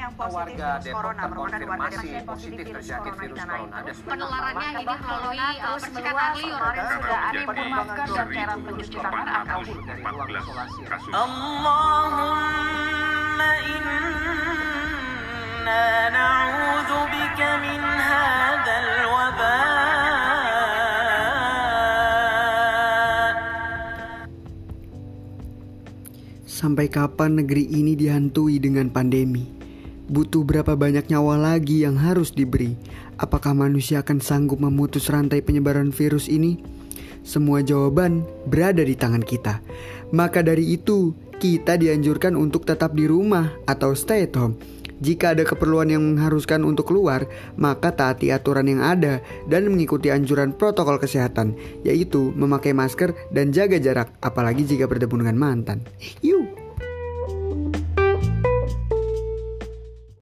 yang positif warga virus Depok corona warga terkonfirmasi Depok positif terjangkit corona di virus tanah corona. Dan Penularannya ini melalui uh, percikan liur. sudah ada masker dan cairan pencuci tangan akan kabur dari ruang 14 isolasi. kasus. Sampai kapan negeri ini dihantui dengan pandemi? Butuh berapa banyak nyawa lagi yang harus diberi? Apakah manusia akan sanggup memutus rantai penyebaran virus ini? Semua jawaban berada di tangan kita. Maka dari itu, kita dianjurkan untuk tetap di rumah atau stay at home. Jika ada keperluan yang mengharuskan untuk keluar, maka taati aturan yang ada dan mengikuti anjuran protokol kesehatan, yaitu memakai masker dan jaga jarak, apalagi jika bertemu dengan mantan. Yuk!